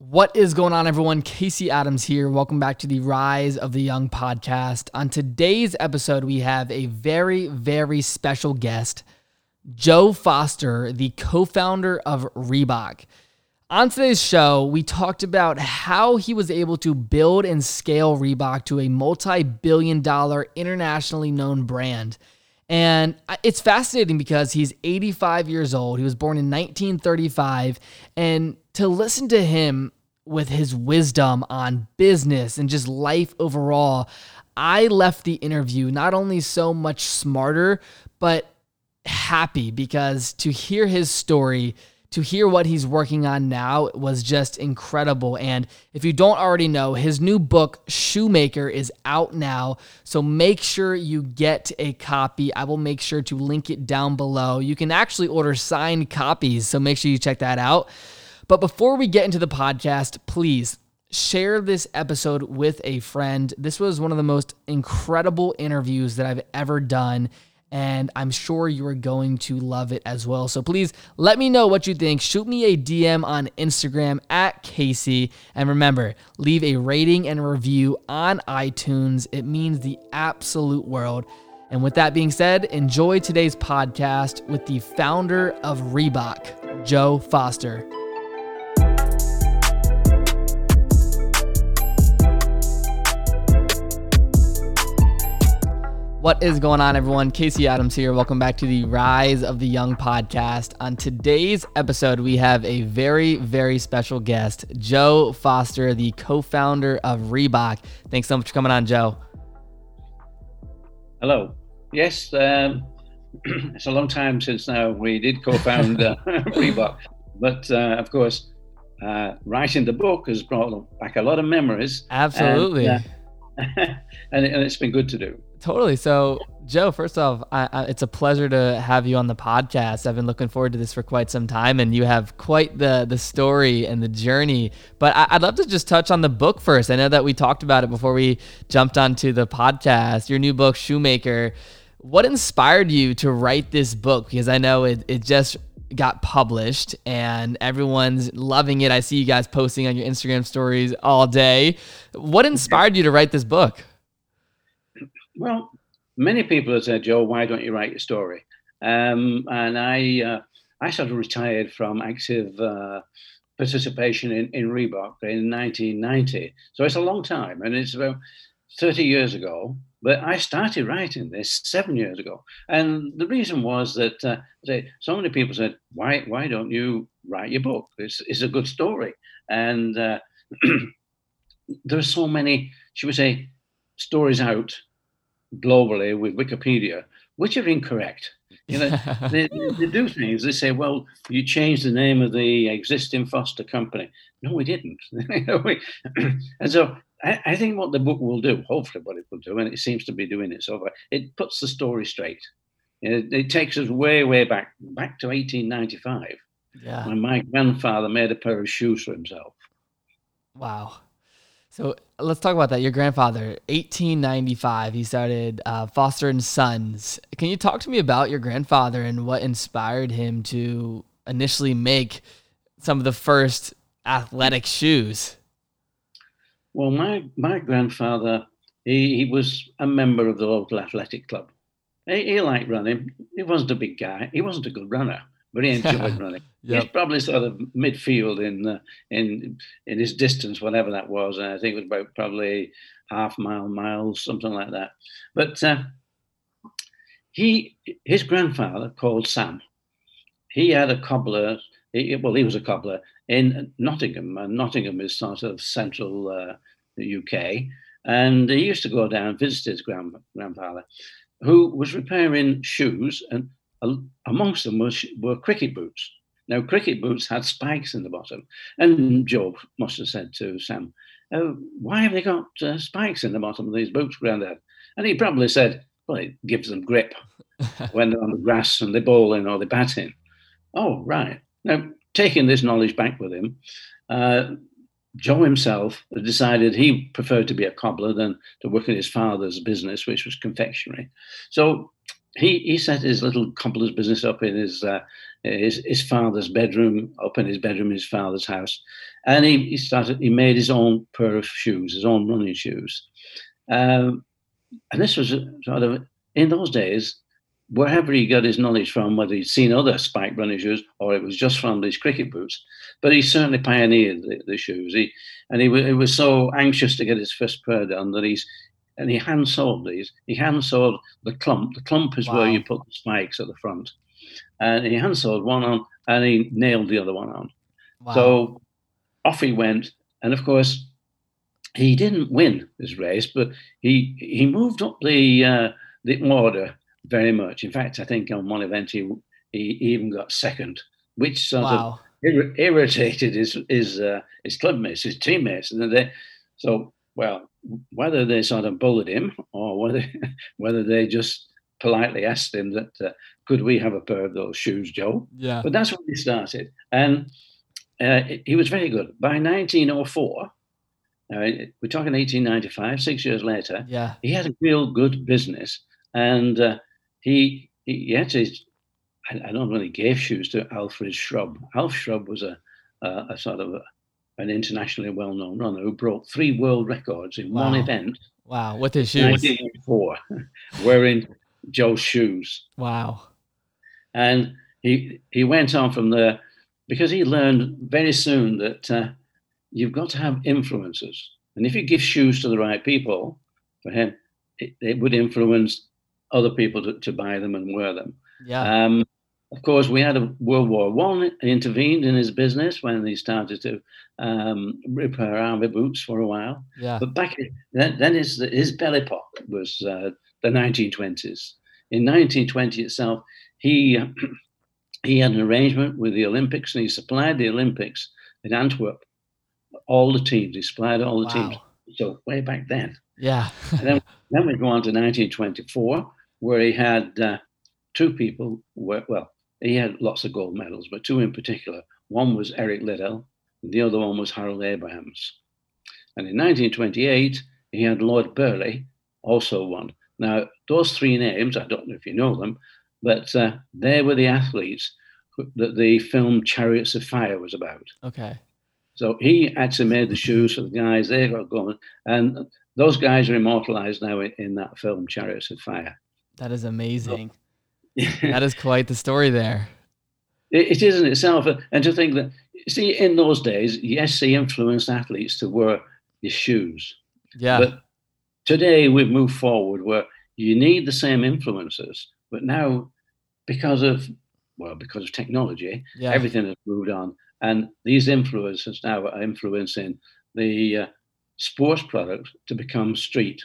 What is going on, everyone? Casey Adams here. Welcome back to the Rise of the Young podcast. On today's episode, we have a very, very special guest, Joe Foster, the co founder of Reebok. On today's show, we talked about how he was able to build and scale Reebok to a multi billion dollar internationally known brand. And it's fascinating because he's 85 years old. He was born in 1935. And to listen to him with his wisdom on business and just life overall, I left the interview not only so much smarter, but happy because to hear his story, to hear what he's working on now was just incredible. And if you don't already know, his new book, Shoemaker, is out now. So make sure you get a copy. I will make sure to link it down below. You can actually order signed copies. So make sure you check that out. But before we get into the podcast, please share this episode with a friend. This was one of the most incredible interviews that I've ever done. And I'm sure you are going to love it as well. So please let me know what you think. Shoot me a DM on Instagram at Casey. And remember, leave a rating and review on iTunes. It means the absolute world. And with that being said, enjoy today's podcast with the founder of Reebok, Joe Foster. What is going on, everyone? Casey Adams here. Welcome back to the Rise of the Young podcast. On today's episode, we have a very, very special guest, Joe Foster, the co founder of Reebok. Thanks so much for coming on, Joe. Hello. Yes, um, it's a long time since now we did co found uh, Reebok. But uh, of course, uh, writing the book has brought back a lot of memories. Absolutely. And, uh, and, it, and it's been good to do. Totally. So, Joe, first off, I, I, it's a pleasure to have you on the podcast. I've been looking forward to this for quite some time, and you have quite the the story and the journey. But I, would love to just touch on the book first. I know that we talked about it before we jumped onto the podcast. Your new book, Shoemaker. What inspired you to write this book? Because I know it it just got published and everyone's loving it. I see you guys posting on your Instagram stories all day. What mm-hmm. inspired you to write this book? Well, many people have said, Joe, why don't you write your story? Um, and I, uh, I sort of retired from active uh, participation in, in Reebok in 1990. So it's a long time, and it's about 30 years ago. But I started writing this seven years ago, and the reason was that uh, so many people said, "Why, why don't you write your book? It's, it's a good story." And uh, there are so many, should we say, stories out globally with Wikipedia, which are incorrect. You know, they, they, do things. They say, "Well, you changed the name of the existing Foster company." No, we didn't. and so, I, I, think what the book will do, hopefully, what it will do, and it seems to be doing it so far, it puts the story straight. It, it takes us way, way back, back to 1895, yeah. when my grandfather made a pair of shoes for himself. Wow. So let's talk about that. Your grandfather, 1895, he started uh, Foster and Sons. Can you talk to me about your grandfather and what inspired him to initially make some of the first athletic shoes? Well, my my grandfather, he, he was a member of the local athletic club. He, he liked running. He wasn't a big guy. He wasn't a good runner, he enjoyed running. Yep. He's probably sort of midfield in uh, in in his distance, whatever that was. And I think it was about probably half mile, miles, something like that. But uh, he, his grandfather called Sam. He had a cobbler. He, well, he was a cobbler in Nottingham. And Nottingham is sort of central uh, UK, and he used to go down and visit his grand, grandfather, who was repairing shoes, and amongst them was, were cricket boots. Now, cricket boots had spikes in the bottom. And Joe must have said to Sam, oh, Why have they got uh, spikes in the bottom of these boots, Grandad? And he probably said, Well, it gives them grip when they're on the grass and they're bowling or they're batting. Oh, right. Now, taking this knowledge back with him, uh, Joe himself decided he preferred to be a cobbler than to work in his father's business, which was confectionery. So he he set his little cobbler's business up in his uh, his his father's bedroom, up in his bedroom, in his father's house, and he, he started. He made his own pair of shoes, his own running shoes, um, and this was sort of in those days. Wherever he got his knowledge from, whether he'd seen other spike running shoes or it was just from these cricket boots, but he certainly pioneered the, the shoes. He and he, he was so anxious to get his first pair done that he's and he hand sawed these. He hand sawed the clump. The clump is wow. where you put the spikes at the front, and he hand sawed one on, and he nailed the other one on. Wow. So off he went, and of course, he didn't win this race, but he he moved up the uh, the order very much. In fact, I think on one event he he even got second, which sort wow. of irritated his his uh, his clubmates, his teammates, and they so well whether they sort of bullied him or whether whether they just politely asked him that uh, could we have a pair of those shoes, Joe? Yeah. But that's when he started, and uh, he was very good. By 1904, uh, we're talking 1895, six years later. Yeah. He had a real good business, and uh, he he had his. I, I don't know. He gave shoes to Alfred Shrubb. Alf Shrubb was a, a, a sort of a, an internationally well-known runner who broke three world records in wow. one event. Wow, with his shoes. 1904, wearing Joe's shoes. Wow. And he he went on from there because he learned very soon that uh, you've got to have influences, and if you give shoes to the right people, for him, it, it would influence other people to, to buy them and wear them. Yeah. Um, of course, we had a World War One intervened in his business when he started to um, repair army boots for a while. Yeah. But back then, then his his belly pop was uh, the 1920s. In 1920 itself, he he had an arrangement with the Olympics, and he supplied the Olympics in Antwerp. All the teams, he supplied all the wow. teams. So way back then. Yeah. and then, then we go on to 1924, where he had uh, two people. Where, well, he had lots of gold medals, but two in particular. One was Eric Liddell, the other one was Harold Abrahams. And in 1928, he had Lord Burghley, also won. Now, those three names, I don't know if you know them, but uh, they were the athletes that the film Chariots of Fire was about. Okay. So he actually made the shoes for the guys they got going, and those guys are immortalized now in, in that film Chariots of Fire. That is amazing. that is quite the story there. It, it is in itself. And to think that, see, in those days, yes, he influenced athletes to wear his shoes. Yeah. But today we've moved forward where you need the same influences, but now because of, well, because of technology, yeah. everything has moved on. And these influences now are influencing the uh, sports product to become street.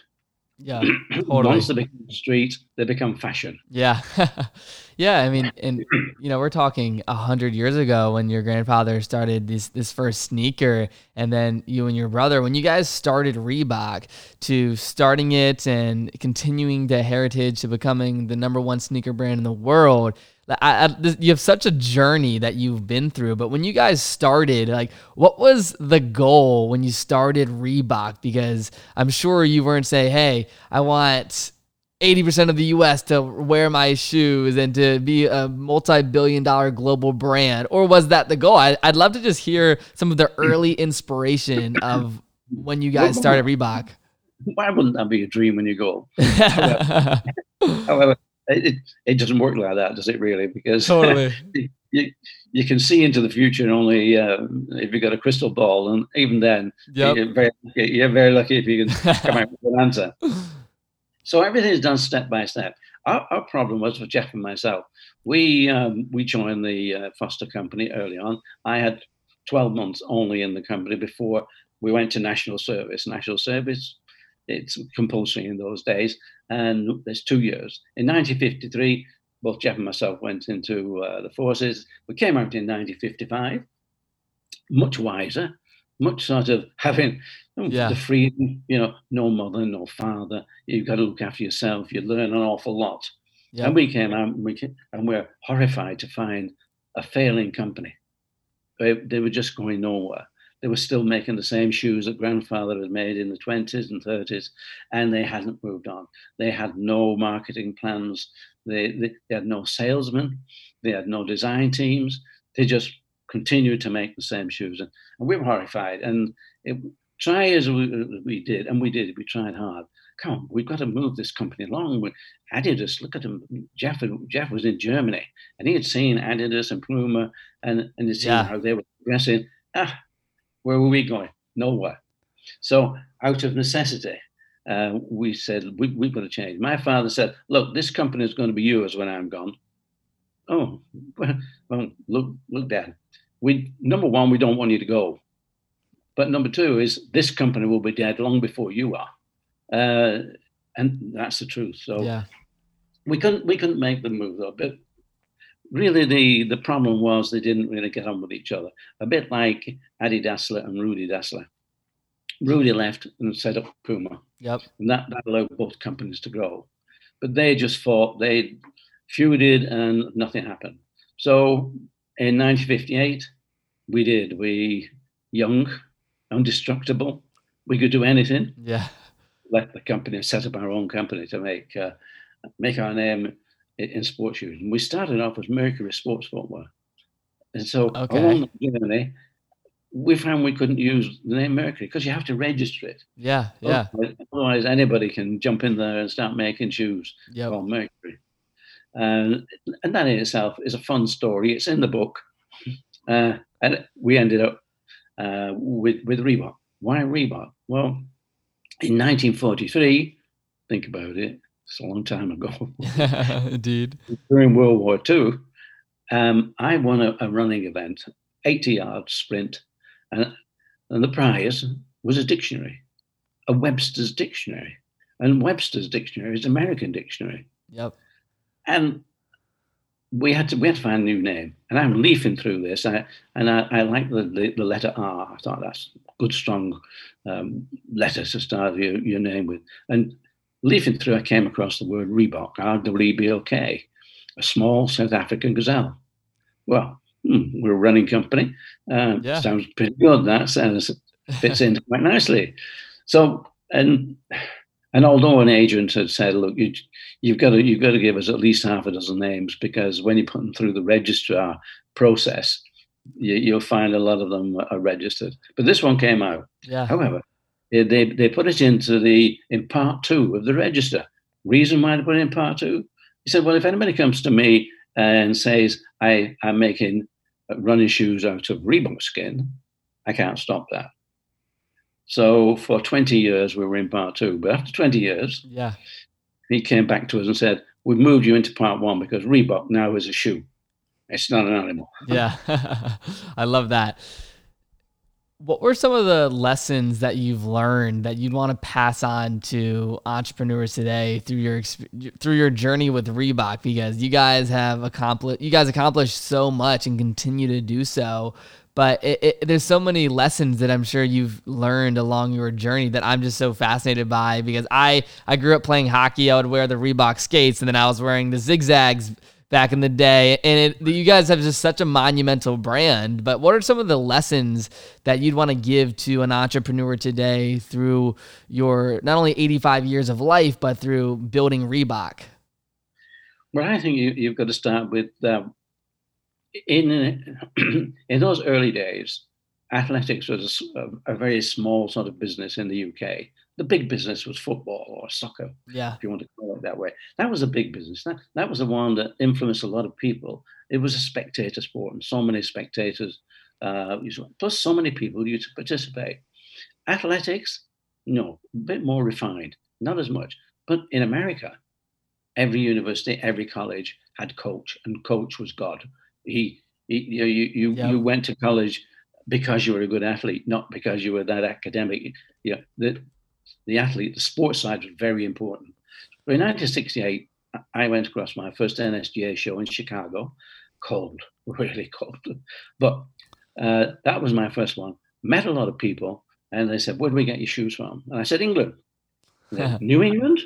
Yeah, totally. Once they become street, they become fashion. Yeah, yeah. I mean, and you know, we're talking a hundred years ago when your grandfather started this this first sneaker, and then you and your brother, when you guys started Reebok, to starting it and continuing the heritage to becoming the number one sneaker brand in the world. I, I, you have such a journey that you've been through, but when you guys started, like, what was the goal when you started Reebok? Because I'm sure you weren't saying, "Hey, I want 80% of the US to wear my shoes and to be a multi-billion dollar global brand," or was that the goal? I, would love to just hear some of the early inspiration of when you guys started Reebok. Why wouldn't that be a dream when you go? however, however it, it doesn't work like that, does it really? Because totally. you, you can see into the future only uh, if you've got a crystal ball, and even then, yep. you're, very, you're very lucky if you can come out with an answer. So everything is done step by step. Our, our problem was for Jeff and myself. We um, we joined the uh, Foster company early on. I had 12 months only in the company before we went to national service. National service it's compulsory in those days, and there's two years. In 1953, both Jeff and myself went into uh, the forces. We came out in 1955, much wiser, much sort of having oh, yeah. the freedom, you know, no mother, no father. You've got to look after yourself. You learn an awful lot. Yep. And we came out and, we came, and we're horrified to find a failing company. They, they were just going nowhere They were still making the same shoes that grandfather had made in the 20s and 30s, and they hadn't moved on. They had no marketing plans. They, they, they had no salesmen. They had no design teams. They just continued to make the same shoes. And, and we were horrified. And it, try as we, we did, and we did, we tried hard come on, we've got to move this company along. We, Adidas, look at him. Jeff, Jeff was in Germany and he had seen Adidas and Puma and, and he'd seen yeah. how they were progressing. Ah, where were we going? Nowhere. So, out of necessity, uh, we said, we, we've got to change. My father said, look, this company is going to be yours when I'm gone. Oh, well, look, look, Dad. We number one, we don't want you to go. But number two is this company will be dead long before you are. Uh, and that's the truth. So yeah. we couldn't we couldn't make the move though. But really, the the problem was they didn't really get on with each other. A bit like Adi Dassler and Rudy Dassler. Rudy left and set up Puma. Yep. And that, that allowed both companies to grow. But they just fought, they feuded, and nothing happened. So in 1958, we did. We young, indestructible. We could do anything. Yeah left the company and set up our own company to make uh, make our name in, sports shoes. And we started off as Mercury Sports Footwear. And so okay. along the journey, we found we couldn't use the name Mercury because you have to register it. Yeah, yeah. Otherwise, otherwise, anybody can jump in there and start making shoes yep. called Mercury. And, and that in itself is a fun story. It's in the book. Uh, and we ended up uh, with, with Reebok. Why Reebok? Well, in 1943, think about it, it's a long time ago. Indeed. During World War II, um, I won a, a, running event, 80 yard sprint, and, and the prize was a dictionary, a Webster's dictionary. And Webster's dictionary is American dictionary. Yep. And we had to we had to find a new name. And I'm leafing through this, I, and I, I like the, the, the letter R. I thought that's good, strong um, letter to start your, your name with. And leafing through, I came across the word Reebok, R W E B O K, a small South African gazelle. Well, hmm, we're a running company. Um, yeah. Sounds pretty good. That sounds fits in quite nicely. So, and and although an agent had said, "Look, you, have got to you've got to give us at least half a dozen names because when you put them through the registrar process, you, will find a lot of them are registered." But this one came out. Yeah. However, eh, they they put it into the in part two of the register. Reason why they put it in part two? He said, "Well, if anybody comes to me and says I am making uh, running shoes out of Reebok skin, I can't stop that." So for 20 years, we were in part two. But after 20 years, yeah, he came back to us and said, We've moved you into part one because Reebok now is a shoe. It's not an animal. yeah. I love that. What were some of the lessons that you've learned that you'd want to pass on to entrepreneurs today through your through your journey with Reebok? Because you guys have accomplished you guys accomplished so much and continue to do so but it, it, there's so many lessons that I'm sure you've learned along your journey that I'm just so fascinated by because I I grew up playing hockey. I would wear the Reebok skates, and then I was wearing the zigzags back in the day. And it, you guys have just such a monumental brand. But what are some of the lessons that you'd want to give to an entrepreneur today through your not only 85 years of life, but through building Reebok? Well, I think you, have got to start with uh, in in those early days, athletics was a, a, very small sort of business in the UK. The big business was football or soccer, yeah. if you want to call it that way. That was a big business. That, that was the one that influenced a lot of people. It was a spectator sport, and so many spectators, uh, plus so many people used to participate. Athletics, no, a bit more refined, not as much. But in America, every university, every college had coach, and coach was God he, he you know, you you, yep. you went to college because you were a good athlete, not because you were that academic. Yeah, the the athlete, the sports side was very important. But in 1968, I went across my first NSGA show in Chicago, cold, really cold. But uh, that was my first one. Met a lot of people, and they said, "Where do we get your shoes from?" And I said, "England." Said, New England?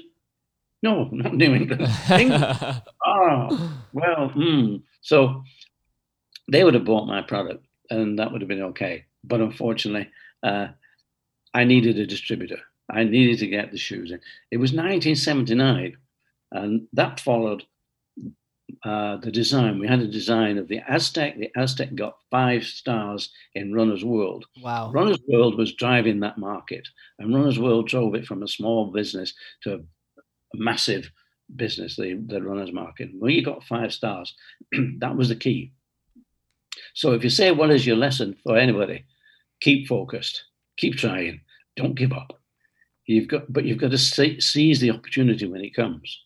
No, not New England. England. oh, well, mm. so they would have bought my product and that would have been okay. but unfortunately, uh, I needed a distributor. I needed to get the shoes in. It was 1979, and that followed uh, the design. We had a design of the Aztec. The Aztec got five stars in Runner's World. Wow. Runner's World was driving that market, and Runner's World drove it from a small business to a, massive business, the, the Runner's Market. When you got five stars, that was the key. So if you say, what is your lesson for anybody? Keep focused, keep trying, don't give up. You've got, but you've got to seize the opportunity when it comes.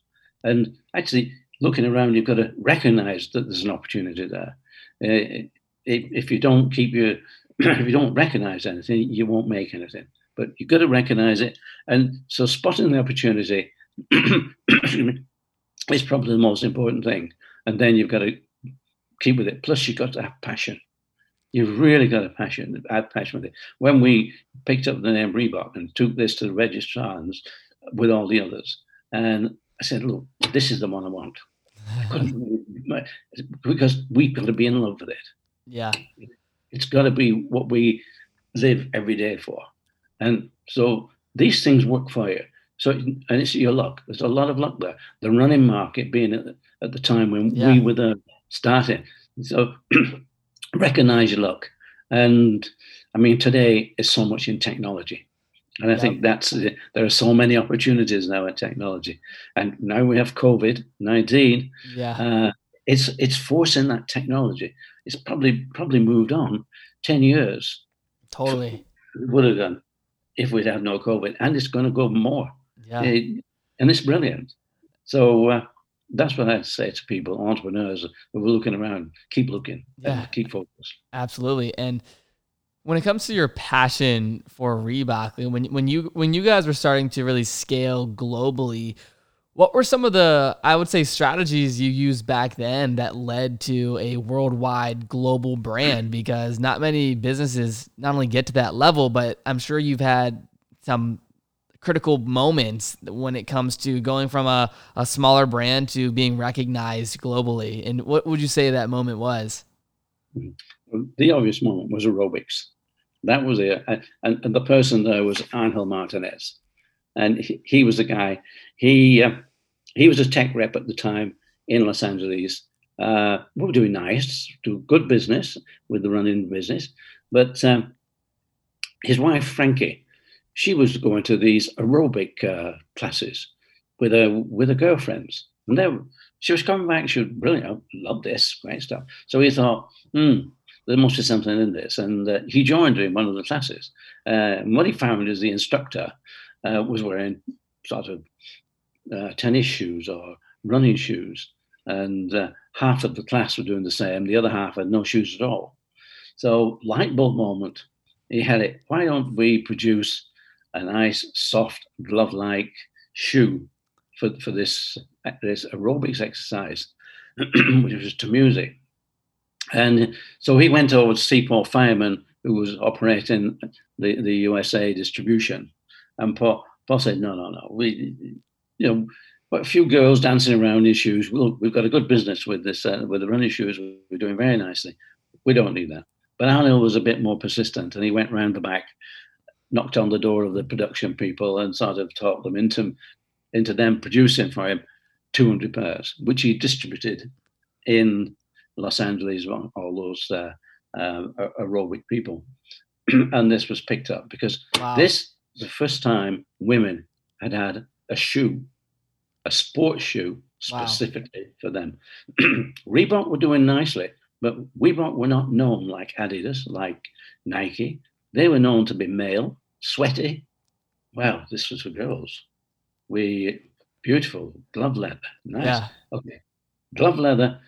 And actually, looking around, you've got to recognize that there's an opportunity there. Uh, if, you don't keep your, if you don't recognize anything, you won't make anything. But you've got to recognize it. And so spotting the opportunity is probably the most important thing. And then you've got to keep with it. Plus, you've got to have passion. You've really got a passion, add passion with it. When we picked up the name Reebok and took this to the registrars with all the others, and I said, look, this is the one I want. because we've got to be in love with it. Yeah. It's got to be what we live every day for. And so these things work for you. So, and it's your luck. There's a lot of luck there. The running market being at, at the time when yeah. we were there starting. So recognize your luck. And I mean, today is so much in technology. And I yep. think that's there are so many opportunities now in technology, and now we have COVID nineteen. Yeah, uh, it's it's forcing that technology. It's probably probably moved on ten years. Totally would have done if we'd had no COVID, and it's going to go more. Yeah, it, and it's brilliant. So uh, that's what I say to people, entrepreneurs who are looking around. Keep looking. Yeah, keep focused. Absolutely, and when it comes to your passion for Reebok, when when you when you guys were starting to really scale globally, what were some of the I would say strategies you used back then that led to a worldwide global brand? Because not many businesses not only get to that level, but I'm sure you've had some critical moments when it comes to going from a, a smaller brand to being recognized globally. And what would you say that moment was? The obvious moment was aerobics. That was it. And, and the person there was Angel Martinez. And he, he was the guy. He uh, he was a tech rep at the time in Los Angeles. Uh, we were doing nice, do good business with the running business. But um, his wife, Frankie, she was going to these aerobic uh, classes with her with her girlfriends. And they, she was coming back. She was brilliant. I love this, great stuff. So he thought, hmm, there must be something in this. And uh, he joined in one of the classes. Uh, and what he found is the instructor uh, was wearing sort of uh, tennis shoes or running shoes. And uh, half of the class were doing the same. The other half had no shoes at all. So, light bulb moment, he had it. Why don't we produce a nice, soft, glove like shoe for, for this, this aerobics exercise, which was to music? And so he went over to see Paul Fireman, who was operating the, the USA distribution. And Paul, Paul said, no, no, no. We, you know, a few girls dancing around in shoes. we we've got a good business with this, uh, with the running shoes. We're doing very nicely. We don't need that. But Arnold was a bit more persistent and he went round the back, knocked on the door of the production people and sort of talked them into, into them producing for him 200 pairs, which he distributed in Los Angeles, all those uh, uh, aerobic people. and this was picked up because wow. this was the first time women had had a shoe, a sports shoe specifically wow. for them. Reebok were doing nicely, but Reebok were not known like Adidas, like Nike. They were known to be male, sweaty. Well, this was for girls. We beautiful glove leather, nice. Yeah. Okay, glove leather,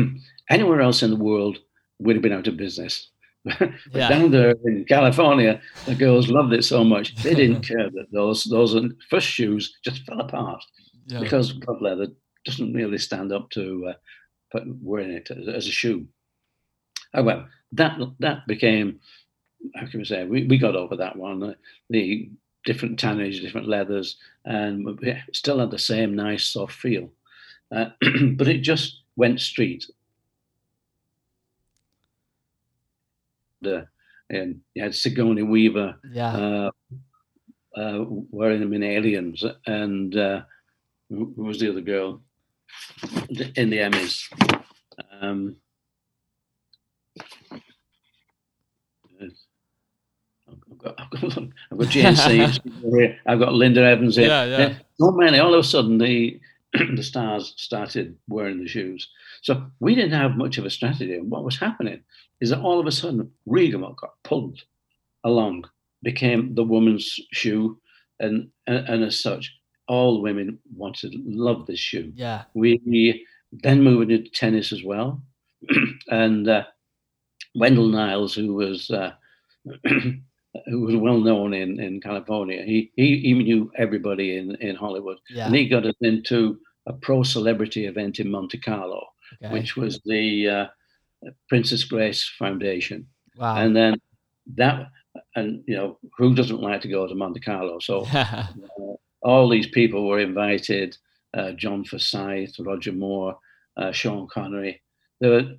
anywhere else in the world would have been out of business. but yeah. down there in California, the girls loved it so much they didn't care that those those first shoes just fell apart yeah. because glove leather doesn't really stand up to uh, wearing it as a shoe. Oh well, that that became how can we say we, we got over that one. Uh, the different tannage, different leathers, and we still had the same nice soft feel. Uh, but it just went street. The and you had Sigourney Weaver. Yeah. Uh, uh, wearing them in Aliens, and uh, who was the other girl in the Emmys? Um, I've got, I've got, I've got GNC, I've got Linda Evans here. Yeah, yeah. Not many. All of a sudden, the the stars started wearing the shoes. So we didn't have much of a strategy. And what was happening is that all of a sudden, Reebok got pulled along, became the woman's shoe, and and, and as such, all the women wanted, love this shoe. Yeah. We, we then moved into tennis as well, and uh, Wendell Niles, who was uh, who was well known in, in California. He, he he knew everybody in, in Hollywood, Yeah. and he got us into a pro celebrity event in Monte Carlo, Okay. which was the uh, Princess Grace Foundation, wow. and then that and you know who doesn't like to go to Monte Carlo? So uh, all these people were invited. Uh, John Forsythe, Roger Moore, uh, Sean Connery. There were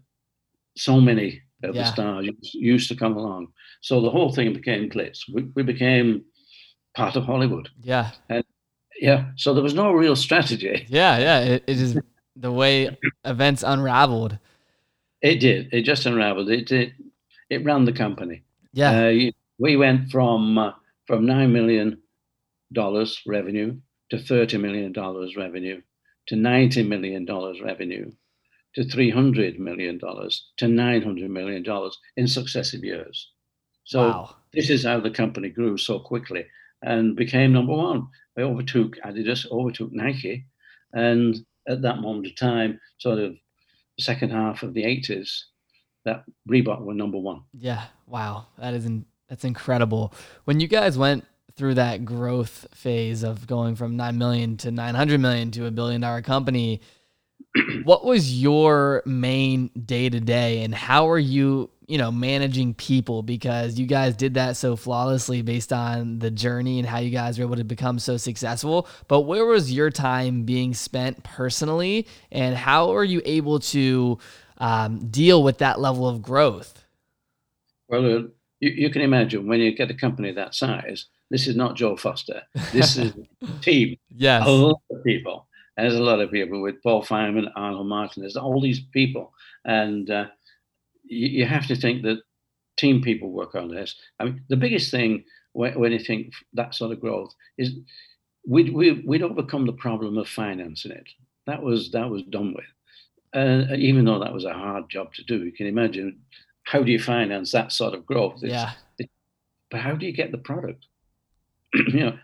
so many Yeah. the stars used- to come along. So the whole thing became glitz. We, we became part of Hollywood. yeah. Yeah. So there was no real strategy. Yeah. Yeah. It, it is the way events unraveled. It did. It just unraveled. It it, it ran the company. Yeah. Uh, we went from uh, from nine million dollars revenue to thirty million dollars revenue to ninety million dollars revenue to three hundred million dollars to nine hundred million dollars in successive years. So wow. this is how the company grew so quickly and became number one. They overtook Adidas, overtook Nike, and at that moment of time, sort of the second half of the eighties, that Reebok were number one. Yeah. Wow. That is in, that's incredible. When you guys went through that growth phase of going from 9 million to 900 million to a billion dollar company, what was your main day to day and how are you, you know, managing people because you guys did that so flawlessly based on the journey and how you guys were able to become so successful. But where was your time being spent personally and how are you able to um, deal with that level of growth? Well, uh, you, you can imagine when you get a company that size, this is not Joe Foster. This is a team, Yes. a lot of people. There's a lot of people with Paul Fireman, Arnold Martin. There's all these people, and uh, you, you have to think that team people work on this. I mean, the biggest thing when, when you think that sort of growth is we'd, we, we'd overcome the problem of financing it. That was that was done with. Uh, even though that was a hard job to do, you can imagine how do you finance that sort of growth? It's- Yeah. but how do you get the product? you know,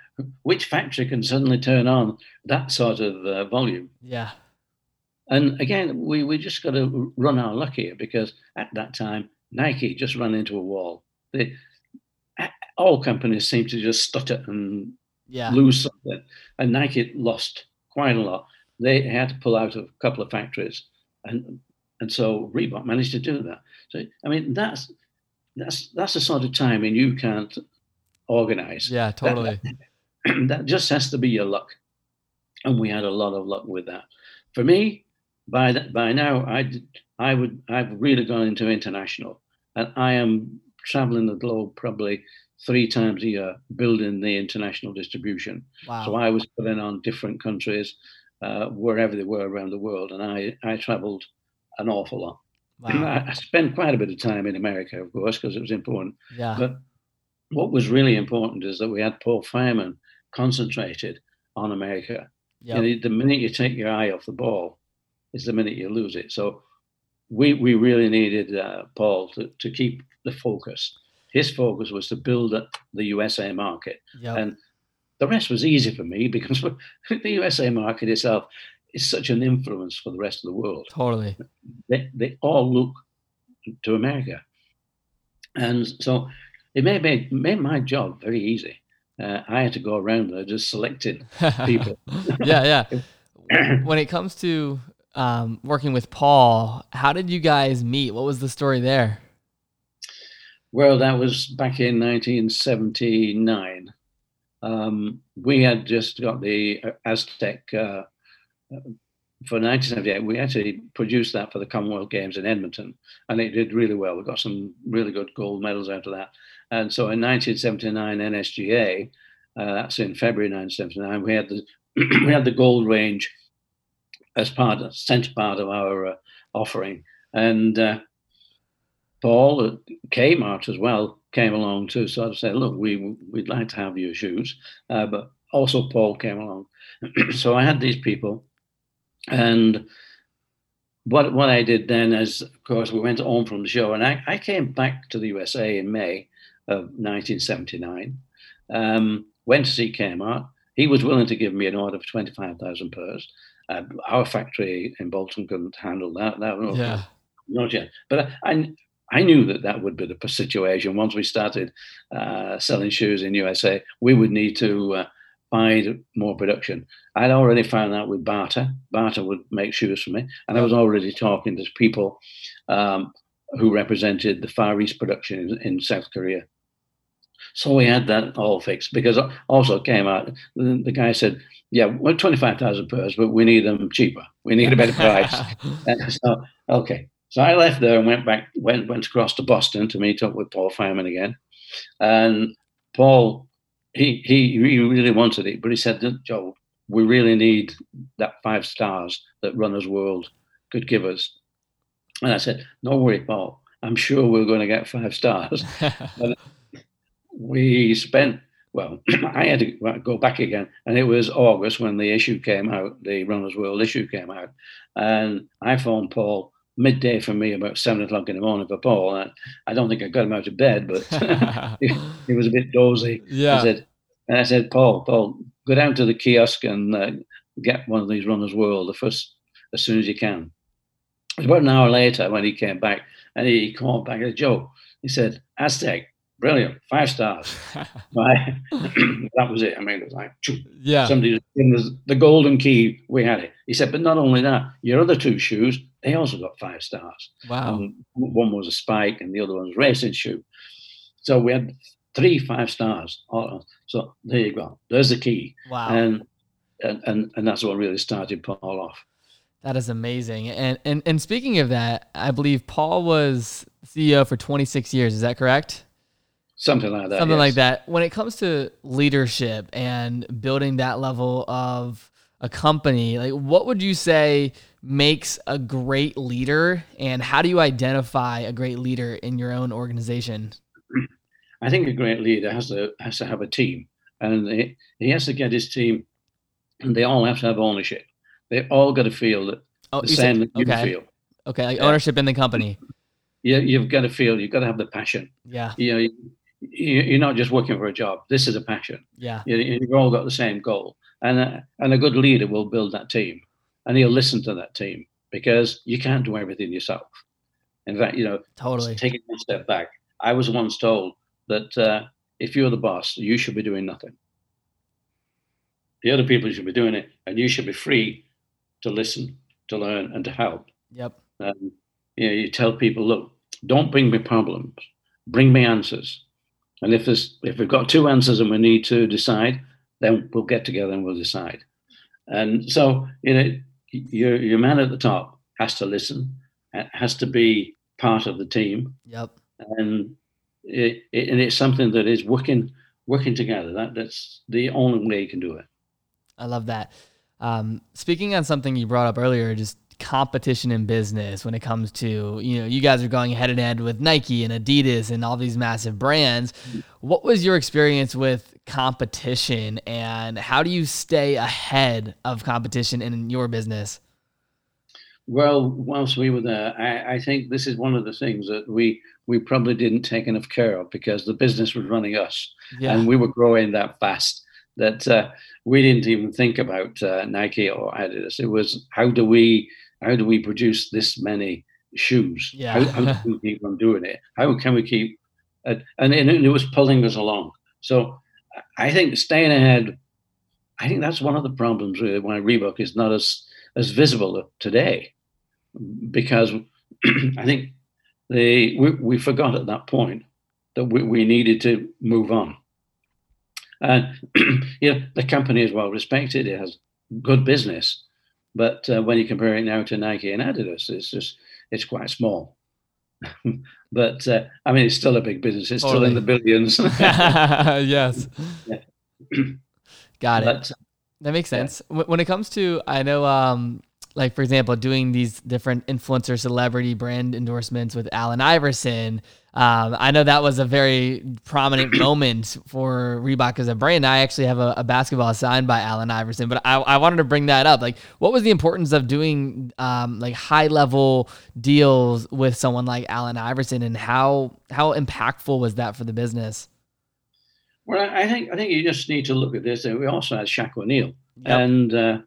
which factory can suddenly turn on that sort of uh, volume? Yeah. And again, we, we just got to run our luck here because at that time, Nike just ran into a wall. They, all companies seem to just stutter and Yeah. lose something. And Nike lost quite a lot. They had to pull out of a couple of factories. And and so Reebok managed to do that. So I mean that's that's that's the sort of timing you can't organize. Yeah, totally. that just has to be your luck. And we had a lot of luck with that. For me, by that by now, I I would I've really gone into international, and I am traveling the globe probably three times a year, building the international distribution. Wow. So I was putting on different countries, uh, wherever they were around the world, and I I travelled an awful lot. wow. I, I spent quite a bit of time in America, of course, because it was important. Yeah. But what was really important is that we had Paul Fireman concentrated on America. Yep. And the minute you take your eye off the ball, is the minute you lose it. So we we really needed uh, Paul to, to keep the focus. His focus was to build up the USA market, Yep. and the rest was easy for me because the USA market itself is such an influence for the rest of the world totally. they, they all look to America. And so it made, made, made my job very easy. Uh, I had to go around there just selecting people. yeah, yeah. When it comes to um, working with Paul, how did you guys meet? What was the story there? Well, that was back in 1979. Um, we had just got the Aztec uh, for 1978, we actually produced that for the Commonwealth Games in Edmonton, and it did really well. We got some really good gold medals out of that. And so in 1979 NSGA, uh, that's in February 1979, we had the we had the gold range as part of center part of our uh, offering, and uh, Paul at Kmart as well came along to sort of say, look, we we'd like to have your shoes, uh, but also Paul came along. so I had these people, and what what I did then is, of course, we went on from the show, and I, I came back to the USA in May of 1979. Um, went to see Kmart. He was willing to give me an order for 25,000 pairs. Uh, our factory in Bolton couldn't handle that. That was yeah. not yet. But I, I knew that that would be the situation. Once we started uh, selling shoes in USA, we would need to uh, find more production. I'd already found out with Bata. Bata would make shoes for me, and I was already talking to people um, who represented the Far East production in, in South Korea. So we had that all fixed because also came out, the, guy said, yeah, well, 25,000 pairs, but we need them cheaper. We need a better price. so, okay. So I left there and went back, went, went across to Boston to meet up with Paul Fireman again. And Paul, he, he, he really wanted it, but he said, Joe, we really need that five stars that Runner's World could give us. And I said, no worry, Paul. I'm sure we're going to get five stars we spent well, I had to go back again, and it was August when the issue came out, the Runners World issue came out, and I phoned Paul midday for me, about seven o'clock in the morning for Paul. And I don't think I got him out of bed, but he, he, was a bit dozy. Yeah. I said, and I said, Paul, Paul, go down to the kiosk and uh, get one of these Runners World the first as soon as you can. It was about an hour later when he came back, and he called back. Said, Joe, he said, Aztec, brilliant, five stars. that was it. I mean, it was like, yeah, somebody in the golden key. We had it. He said, but not only that, your other two shoes, they also got five stars. Wow. And one was a spike, and the other one was racing shoe. So we had three five stars. So there you go. There's the key. Wow. And and and, and that's what really started Paul off. That is amazing. And, and and speaking of that, I believe Paul was CEO for 26 years. Is that correct? Something like that. Something yes. like that. When it comes to leadership and building that level of a company, like what would you say makes a great leader and how do you identify a great leader in your own organization? I think a great leader has to has to have a team and he, he has to get his team and they all have to have ownership. They all got to feel that oh, the same said, that you okay. feel. Okay, like ownership in the company. Yeah, you've got to feel. You've got to have the passion. Yeah. You know, you're not just working for a job. This is a passion. Yeah. You've all got the same goal, and a, and a good leader will build that team, and he'll listen to that team because you can't do everything yourself. In fact, you know, totally taking one step back. I was once told that uh, if you're the boss, you should be doing nothing. The other people should be doing it, and you should be free to listen, to learn, and to help. Yep. Um, you know, you tell people, look, don't bring me problems, bring me answers. And if there's if we've got two answers and we need to decide, then we'll get together and we'll decide. And so, you know, your your man at the top has to listen, has to be part of the team. Yep. And it, it, and it's something that is working working together. That that's the only way you can do it. I love that. Um, speaking on something you brought up earlier, just competition in business when it comes to you know you guys are going head and head with Nike and Adidas and all these massive brands. What was your experience with competition and how do you stay ahead of competition in your business? Well, whilst we were there, I, I think this is one of the things that we we probably didn't take enough care of because the business was running us, yeah. and we were growing that fast that uh, we didn't even think about uh, Nike or Adidas. It was how do we how do we produce this many shoes? Yeah. How, how do we keep on doing it? How can we keep? Uh, and, and it was pulling us along. So I think staying ahead. I think that's one of the problems really why Reebok is not as as visible today, because I think they we, we forgot at that point that we, we needed to move on. And you know the company is well respected; it has good business, But uh, when you compare it now to Nike and Adidas, it's just it's quite small. but uh, I mean, it's still a big business. It's totally. still in the billions. yes. Got it. But, that makes sense. Yeah. When it comes to, I know, um, like for example, doing these different influencer celebrity brand endorsements with Allen Iverson. Um, I know that was a very prominent moment for Reebok as a brand. I actually have a, a basketball signed by Allen Iverson, but I, I, wanted to bring that up. Like, what was the importance of doing um, like high level deals with someone like Allen Iverson, and how how impactful was that for the business? Well, I think I think you just need to look at this. We also had Shaq O'Neal, yep. and uh,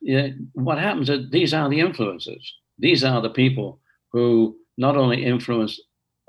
yeah, what happens is these are the influencers. These are the people who not only influence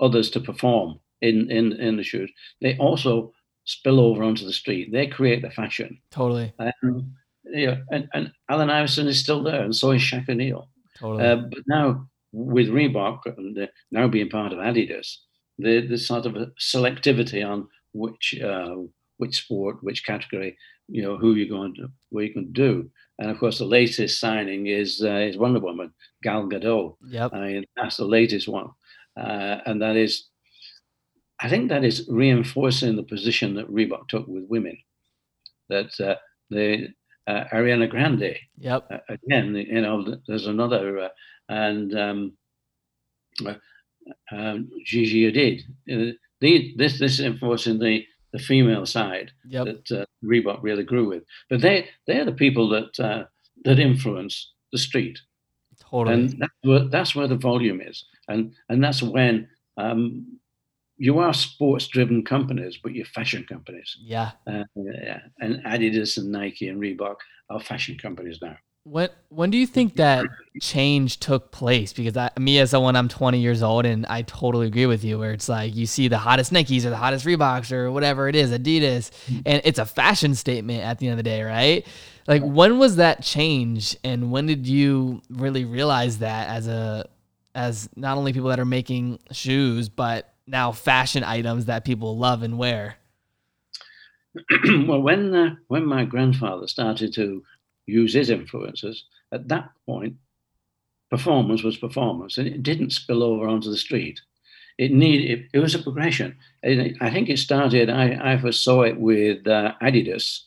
others to perform in in in the shoes, they also spill over onto the street. They create the fashion. Totally. Um, yeah, and, and Allen Iverson is still there, and so is Shaq O'Neal. Totally. Uh, but now with Reebok and now being part of Adidas, the the sort of a selectivity on which uh, which sport, which category, you know, who you're going to, what you can do. And of course, the latest signing is uh, is Wonder Woman, Gal Gadot. Yep. I mean, that's the latest one, uh, and that is, I think that is reinforcing the position that Reebok took with women. That uh, the uh, Ariana Grande. Yep. Uh, again, you know, there's another, uh, and um, um, Gigi Hadid. The, this this enforcing the the female side yep. that uh, Reebok really grew with. But they they're the people that uh, that influence the street. Totally. And that's where, that's where the volume is, and and that's when um, you are sports driven companies, but you're fashion companies. Yeah. Uh, yeah. And Adidas and Nike and Reebok are fashion companies now. When when do you think that change took place? Because I, me as someone, I'm 20 years old, and I totally agree with you. Where it's like you see the hottest Nikes or the hottest Reeboks or whatever it is, Adidas, and it's a fashion statement at the end of the day, right? Like when was that change, and when did you really realize that as a as not only people that are making shoes, but now fashion items that people love and wear? well, when uh, when my grandfather started to use his influences, at that point, performance was performance, and it didn't spill over onto the street. It needed it, it was a progression. I think it started. I, I first saw it with uh, Adidas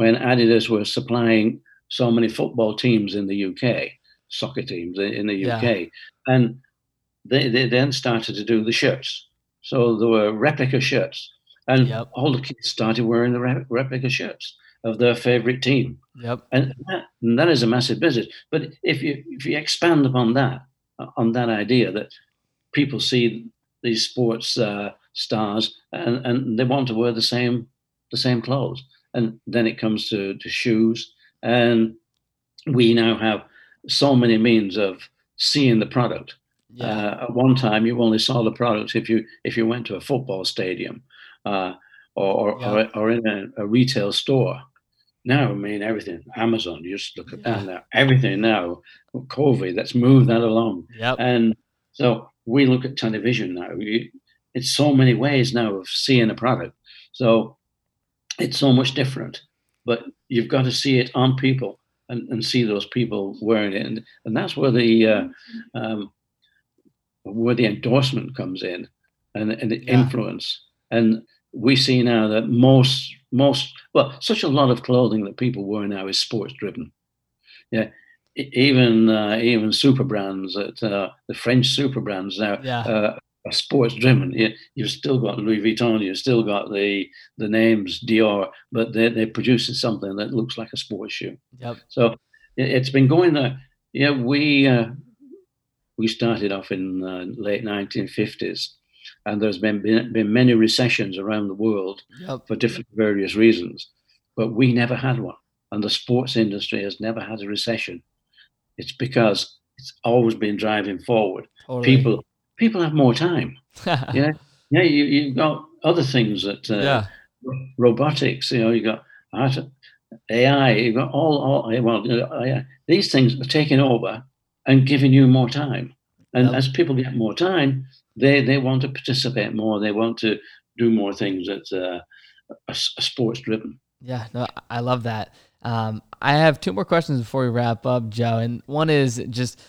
when Adidas was supplying so many football teams in the UK, soccer teams in the UK, yeah. and they, they then started to do the shirts. So there were replica shirts, and yep. all the kids started wearing the replica shirts of their favorite team. Yep. And that, and that is a massive business. But if you if you expand upon that, on that idea that people see these sports uh, stars and, and they want to wear the same the same clothes, and then it comes to, to shoes, and we now have so many means of seeing the product. Yeah. Uh, at one time, you only saw the product if you if you went to a football stadium, uh, or, yeah. or, or in a, a, retail store. Now, I mean, everything, Amazon, you just look at yeah. that everything now, COVID, let's move that along. Yep. And so we look at television now. It's so many ways now of seeing a product. So it's so much different, but you've got to see it on people and, and see those people wearing it. And, and that's where the, uh, um, where the endorsement comes in and, and the yeah. influence. And we see now that most most well such a lot of clothing that people wear now is sports driven yeah even uh, even super brands that uh, the french super brands now yeah. uh, are sports driven you, you've still got louis vuitton you've still got the the names dior but they're, they're producing something that looks like a sports shoe yep. so it, has been going there yeah we uh, we started off in the late 1950s and there's been, been, been many recessions around the world yep. for different various reasons. But we never had one, and the sports industry has never had a recession. It's because it's always been driving forward. Totally. People people have more time. yeah, yeah. You you've got other things that uh, yeah. robotics. You know, you got art, AI. You've got all all well. You these things are taking over and giving you more time. And yep. as people get more time, they they want to participate more. They want to do more things that uh, are, are sports driven. Yeah, no, I love that. Um, I have two more questions before we wrap up, Joe. And one is just,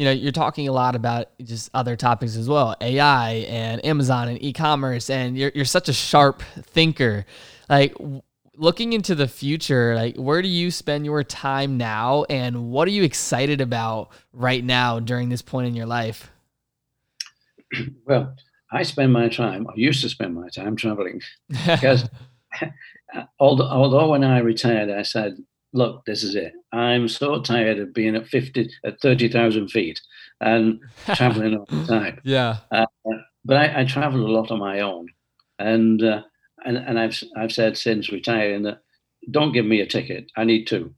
you know, you're talking a lot about just other topics as well, AI and Amazon and e-commerce, and you're you're such a sharp thinker. Like looking into the future, like where do you spend your time now, and what are you excited about right now during this point in your life? Well, I spend my time, I used to spend my time traveling because although, although when I retired, I said, look, this is it. I'm so tired of being at 50, at 30,000 feet and traveling all the time. Yeah. Uh, but I, I travel a lot on my own. And, uh, and, and I've, I've said since retiring that don't give me a ticket. I need two.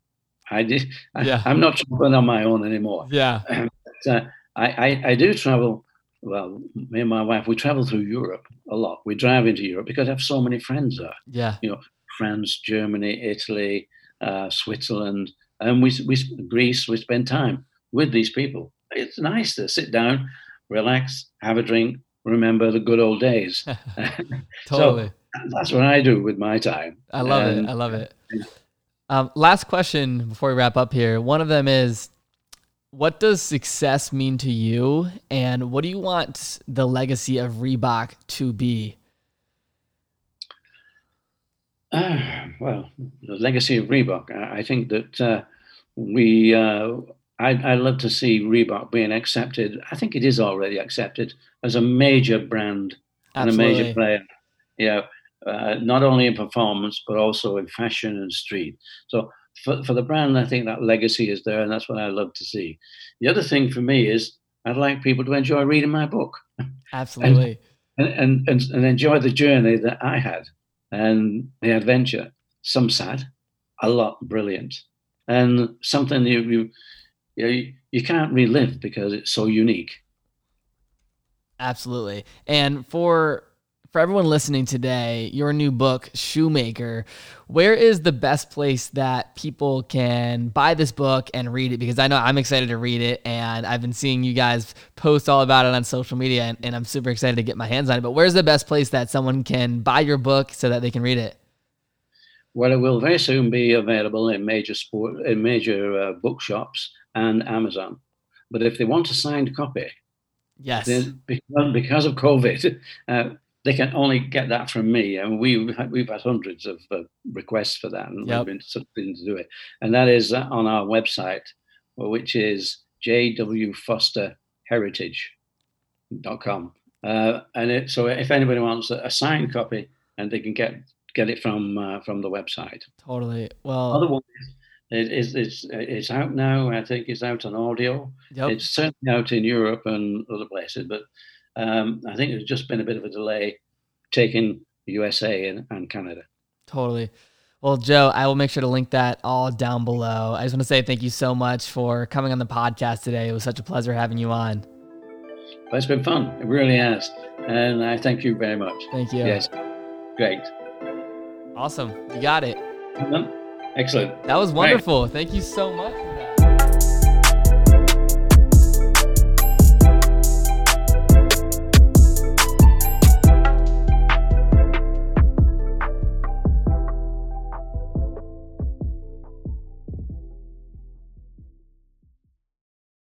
I did. Yeah. I, am not traveling on my own anymore. Yeah. but, uh, I, I, I do travel well, me and my wife, we travel through Europe a lot. We drive into Europe because I have so many friends there. Yeah. You know, France, Germany, Italy, uh, Switzerland, and we, we Greece. We spend time with these people. It's nice to sit down, relax, have a drink, remember the good old days. totally. so that's what I do with my time. I love and, it. I love it. Um, last question before we wrap up here. One of them is what does success mean to you and what do you want the legacy of Reebok to be? Uh, well, the legacy of Reebok, I think that uh, we, uh, I'd, I'd, love to see Reebok being accepted. I think it is already accepted as a major brand Absolutely. and a major player. Yeah, uh, not only in performance, but also in fashion and street. So for, for the brand, I think that legacy is there, and that's what I love to see. The other thing for me is I'd like people to enjoy reading my book. Absolutely. and, and, and, and enjoy the journey that I had and the adventure. Some sad, a lot brilliant, and something you you you, you can't relive because it's so unique. Absolutely. And for for everyone listening today, your new book, Shoemaker, where is the best place that people can buy this book and read it? Because I know I'm excited to read it and I've been seeing you guys post all about it on social media and, and I'm super excited to get my hands on it. But where's the best place that someone can buy your book so that they can read it? Well, it will very soon be available in major sport, in major uh, bookshops and Amazon. But if they want a signed copy, yes, because, because of COVID, uh, they can only get that from me. and we've had, we've had hundreds of uh, requests for that, and yep. we've been something to do it. And that is uh, on our website, which is jwfosterheritage.com. Uh, and it, so, if anybody wants a, a, signed copy, and they can get get it from uh, from the website. Totally. Well, otherwise, it, it's it's it's out now. I think it's out on audio. Yep. It's certainly out in Europe and other places, but um, I think there's just been a bit of a delay taking USA and, and Canada. Totally. Well, Joe, I will make sure to link that all down below. I just want to say thank you so much for coming on the podcast today. It was such a pleasure having you on. Well, it's been fun. It really has. And I thank you very much. Thank you. Yes. Great. Awesome. You got it. Excellent. That was wonderful. Thank you so much for that.